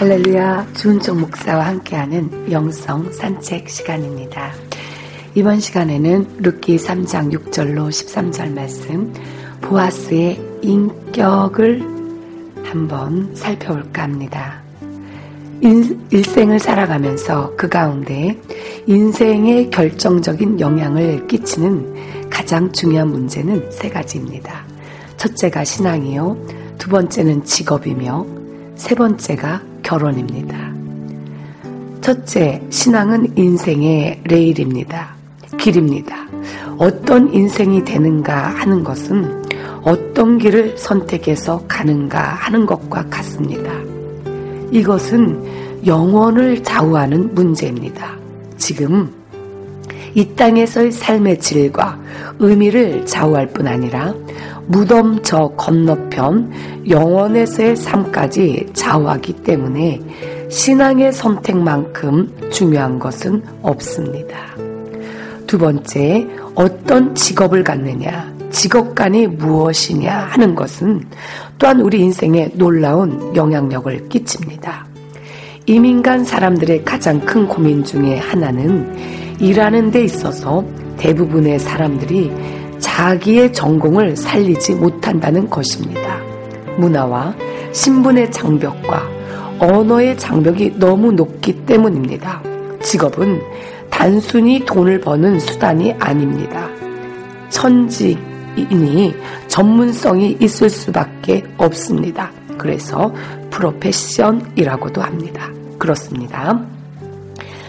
할렐루야 주은정 목사와 함께하는 영성 산책 시간입니다. 이번 시간에는 룻기 3장 6절로 13절 말씀 보아스의 인격을 한번 살펴볼까 합니다. 인, 일생을 살아가면서 그 가운데 인생에 결정적인 영향을 끼치는 가장 중요한 문제는 세 가지입니다. 첫째가 신앙이요. 두 번째는 직업이며 세 번째가 결혼입니다. 첫째, 신앙은 인생의 레일입니다. 길입니다. 어떤 인생이 되는가 하는 것은 어떤 길을 선택해서 가는가 하는 것과 같습니다. 이것은 영혼을 좌우하는 문제입니다. 지금 이 땅에서의 삶의 질과 의미를 좌우할 뿐 아니라 무덤 저 건너편 영원에서의 삶까지 좌우하기 때문에 신앙의 선택만큼 중요한 것은 없습니다. 두 번째, 어떤 직업을 갖느냐, 직업관이 무엇이냐 하는 것은 또한 우리 인생에 놀라운 영향력을 끼칩니다. 이민 간 사람들의 가장 큰 고민 중에 하나는 일하는 데 있어서 대부분의 사람들이 자기의 전공을 살리지 못한다는 것입니다. 문화와 신분의 장벽과 언어의 장벽이 너무 높기 때문입니다. 직업은 단순히 돈을 버는 수단이 아닙니다. 천직인이 전문성이 있을 수밖에 없습니다. 그래서 프로페션이라고도 합니다. 그렇습니다.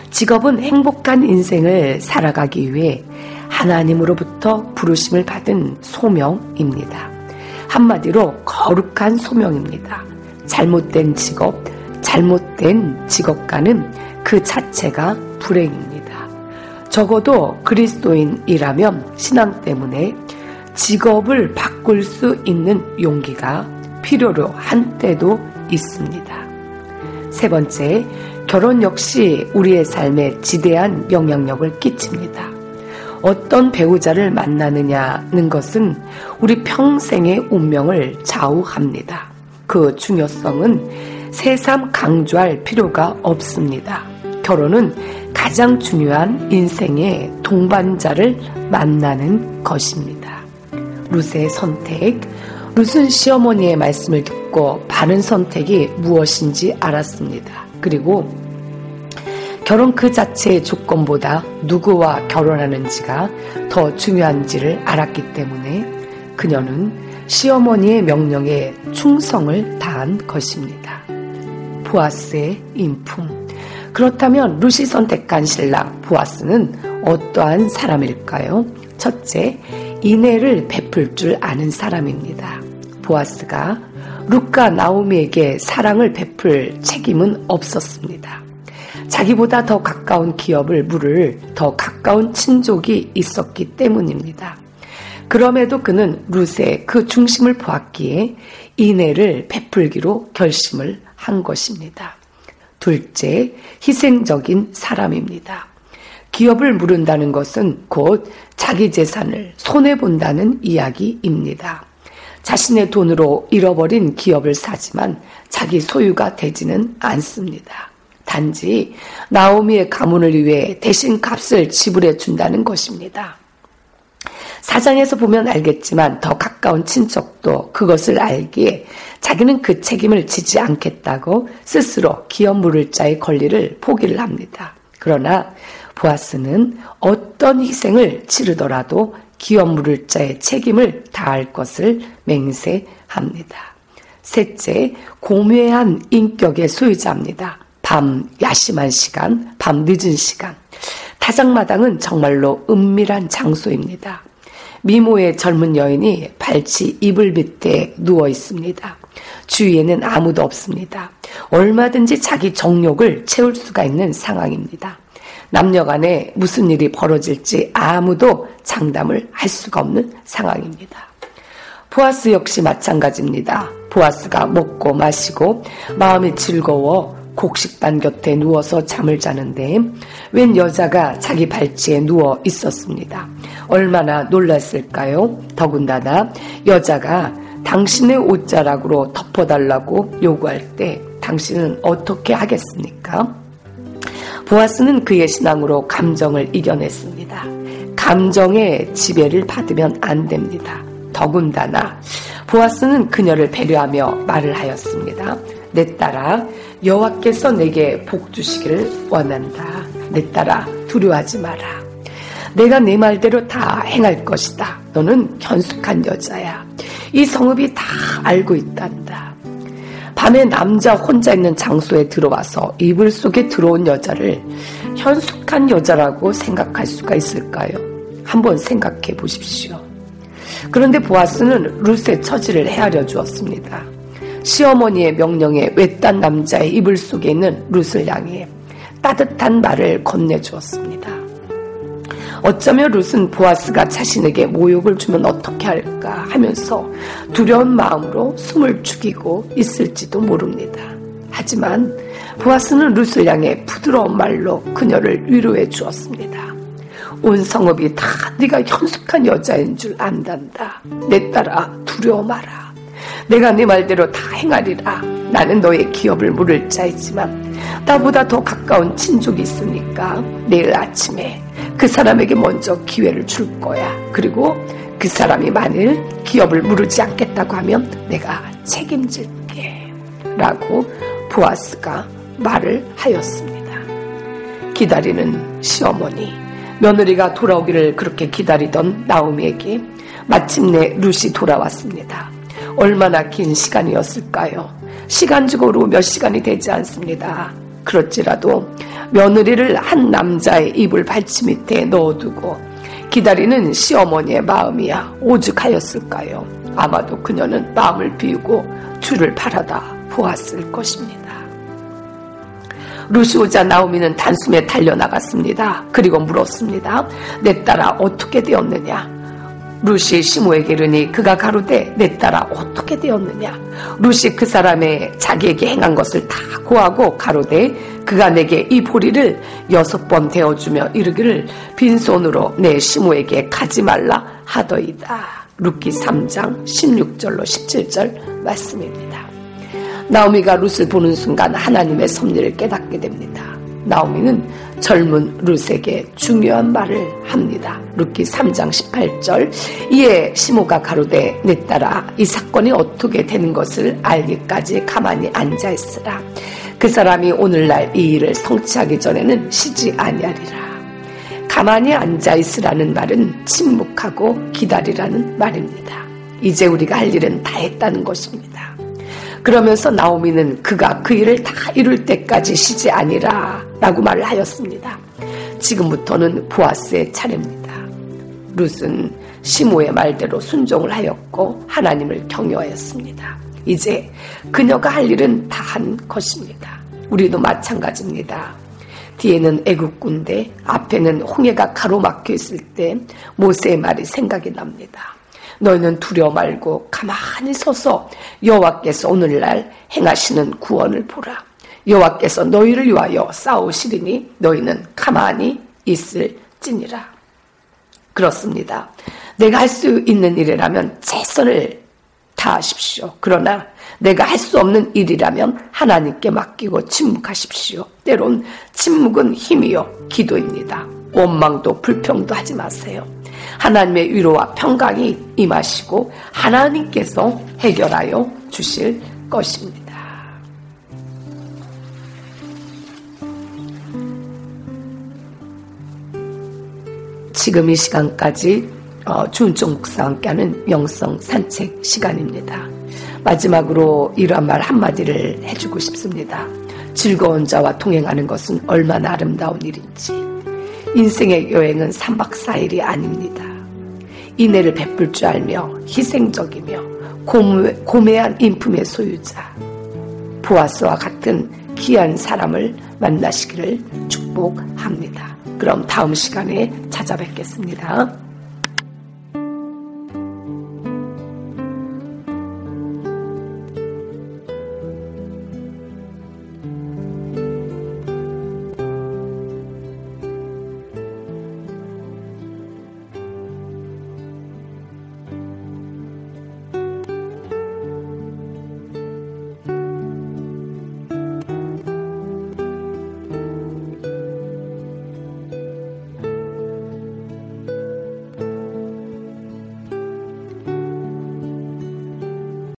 직업은 행복한 인생을 살아가기 위해 하나님으로부터 부르심을 받은 소명입니다. 한마디로 거룩한 소명입니다. 잘못된 직업, 잘못된 직업가는 그 자체가 불행입니다. 적어도 그리스도인이라면 신앙 때문에 직업을 바꿀 수 있는 용기가 필요로 한 때도 있습니다. 세 번째, 결혼 역시 우리의 삶에 지대한 영향력을 끼칩니다. 어떤 배우자를 만나느냐는 것은 우리 평생의 운명을 좌우합니다. 그 중요성은 새삼 강조할 필요가 없습니다. 결혼은 가장 중요한 인생의 동반자를 만나는 것입니다. 루스의 선택, 룻은 시어머니의 말씀을 듣고 바른 선택이 무엇인지 알았습니다. 그리고 결혼 그 자체의 조건보다 누구와 결혼하는지가 더 중요한지를 알았기 때문에 그녀는 시어머니의 명령에 충성을 다한 것입니다. 보아스의 인품. 그렇다면 루시 선택한 신랑 보아스는 어떠한 사람일까요? 첫째, 인애를 베풀 줄 아는 사람입니다. 보아스가 루카 나오미에게 사랑을 베풀 책임은 없었습니다. 자기보다 더 가까운 기업을 물을 더 가까운 친족이 있었기 때문입니다. 그럼에도 그는 룻의 그 중심을 보았기에 인애를 베풀기로 결심을 한 것입니다. 둘째, 희생적인 사람입니다. 기업을 물은다는 것은 곧 자기 재산을 손해본다는 이야기입니다. 자신의 돈으로 잃어버린 기업을 사지만 자기 소유가 되지는 않습니다. 단지 나오미의 가문을 위해 대신 값을 지불해 준다는 것입니다. 사장에서 보면 알겠지만 더 가까운 친척도 그것을 알기에 자기는 그 책임을 지지 않겠다고 스스로 기업 물을 자의 권리를 포기를 합니다. 그러나 보아스는 어떤 희생을 치르더라도 기업 물을 자의 책임을 다할 것을 맹세합니다. 셋째, 고뇌한 인격의 소유자입니다. 밤 야심한 시간, 밤 늦은 시간. 타작마당은 정말로 은밀한 장소입니다. 미모의 젊은 여인이 발치 이불 밑에 누워 있습니다. 주위에는 아무도 없습니다. 얼마든지 자기 정욕을 채울 수가 있는 상황입니다. 남녀 간에 무슨 일이 벌어질지 아무도 장담을 할 수가 없는 상황입니다. 보아스 역시 마찬가지입니다. 보아스가 먹고 마시고 마음이 즐거워 곡식반 곁에 누워서 잠을 자는데 웬 여자가 자기 발치에 누워 있었습니다. 얼마나 놀랐을까요? 더군다나 여자가 당신의 옷자락으로 덮어달라고 요구할 때 당신은 어떻게 하겠습니까? 보아스는 그의 신앙으로 감정을 이겨냈습니다. 감정의 지배를 받으면 안 됩니다. 더군다나 보아스는 그녀를 배려하며 말을 하였습니다. 내 딸아 여호와께서 내게 복 주시기를 원한다. 내 딸아 두려워하지 마라. 내가 네 말대로 다 행할 것이다. 너는 현숙한 여자야. 이 성읍이 다 알고 있단다. 밤에 남자 혼자 있는 장소에 들어와서 이불 속에 들어온 여자를 현숙한 여자라고 생각할 수가 있을까요? 한번 생각해 보십시오. 그런데 보아스는 루스의 처지를 헤아려 주었습니다. 시어머니의 명령에 외딴 남자의 이불 속에 있는 룻을 향해 따뜻한 말을 건네주었습니다. 어쩌면 룻은 보아스가 자신에게 모욕을 주면 어떻게 할까 하면서 두려운 마음으로 숨을 죽이고 있을지도 모릅니다. 하지만 보아스는 룻을 향해 부드러운 말로 그녀를 위로해 주었습니다. 온 성읍이 다 네가 현숙한 여자인 줄 안단다. 내 딸아 두려워 마라. 내가 네 말대로 다 행하리라. 나는 너의 기업을 물을 자이지만 나보다 더 가까운 친족이 있으니까 내일 아침에 그 사람에게 먼저 기회를 줄 거야. 그리고 그 사람이 만일 기업을 물르지 않겠다고 하면 내가 책임질게. 라고 보아스가 말을 하였습니다. 기다리는 시어머니, 며느리가 돌아오기를 그렇게 기다리던 나오미에게 마침내 루시 돌아왔습니다. 얼마나 긴 시간이었을까요? 시간적으로 몇 시간이 되지 않습니다. 그렇지라도 며느리를 한 남자의 이불 발치 밑에 넣어두고 기다리는 시어머니의 마음이야 오죽하였을까요? 아마도 그녀는 마음을 비우고 줄을 바라다 보았을 것입니다. 룻이 오자 나오미는 단숨에 달려나갔습니다. 그리고 물었습니다. 내 딸아 어떻게 되었느냐? 룻이 시모에게 이르니 그가 가로되 내 딸아 어떻게 되었느냐? 룻이 그 사람의 자기에게 행한 것을 다 고하고 가로되 그가 내게 이 보리를 여섯 번 대어주며 이르기를 빈손으로 내 시모에게 가지 말라 하더이다. 룻기 3장 16절로 17절 말씀입니다. 나오미가 룻을 보는 순간 하나님의 섭리를 깨닫게 됩니다. 나오미는 젊은 룻에게 중요한 말을 합니다. 룻기 3장 18절 이에 시모가 가로되 내 딸아 이 사건이 어떻게 되는 것을 알기까지 가만히 앉아 있으라. 그 사람이 오늘날 이 일을 성취하기 전에는 쉬지 아니하리라. 가만히 앉아 있으라는 말은 침묵하고 기다리라는 말입니다. 이제 우리가 할 일은 다 했다는 것입니다. 그러면서 나오미는 그가 그 일을 다 이룰 때까지 쉬지 아니라 라고 말을 하였습니다. 지금부터는 보아스의 차례입니다. 룻은 시모의 말대로 순종을 하였고 하나님을 경외하였습니다. 이제 그녀가 할 일은 다 한 것입니다. 우리도 마찬가지입니다. 뒤에는 애국 군대, 앞에는 홍해가 가로막혀 있을 때 모세의 말이 생각이 납니다. 너희는 두려워 말고 가만히 서서 여호와께서 오늘날 행하시는 구원을 보라. 여호와께서 너희를 위하여 싸우시리니 너희는 가만히 있을지니라. 그렇습니다. 내가 할 수 있는 일이라면 최선을 다하십시오. 그러나 내가 할 수 없는 일이라면 하나님께 맡기고 침묵하십시오. 때론 침묵은 힘이요 기도입니다. 원망도 불평도 하지 마세요. 하나님의 위로와 평강이 임하시고 하나님께서 해결하여 주실 것입니다. 지금 이 시간까지 어, 주은종 목사와 함께하는 영성 산책 시간입니다. 마지막으로 이러한 말 한마디를 해주고 싶습니다. 즐거운 자와 동행하는 것은 얼마나 아름다운 일인지. 인생의 여행은 3박 4일이 아닙니다. 인내를 베풀 줄 알며 희생적이며 고매, 고매 한 인품의 소유자. 보아스와 같은 귀한 사람을 만나시기를 축복합니다. 그럼 다음 시간에 찾아뵙겠습니다.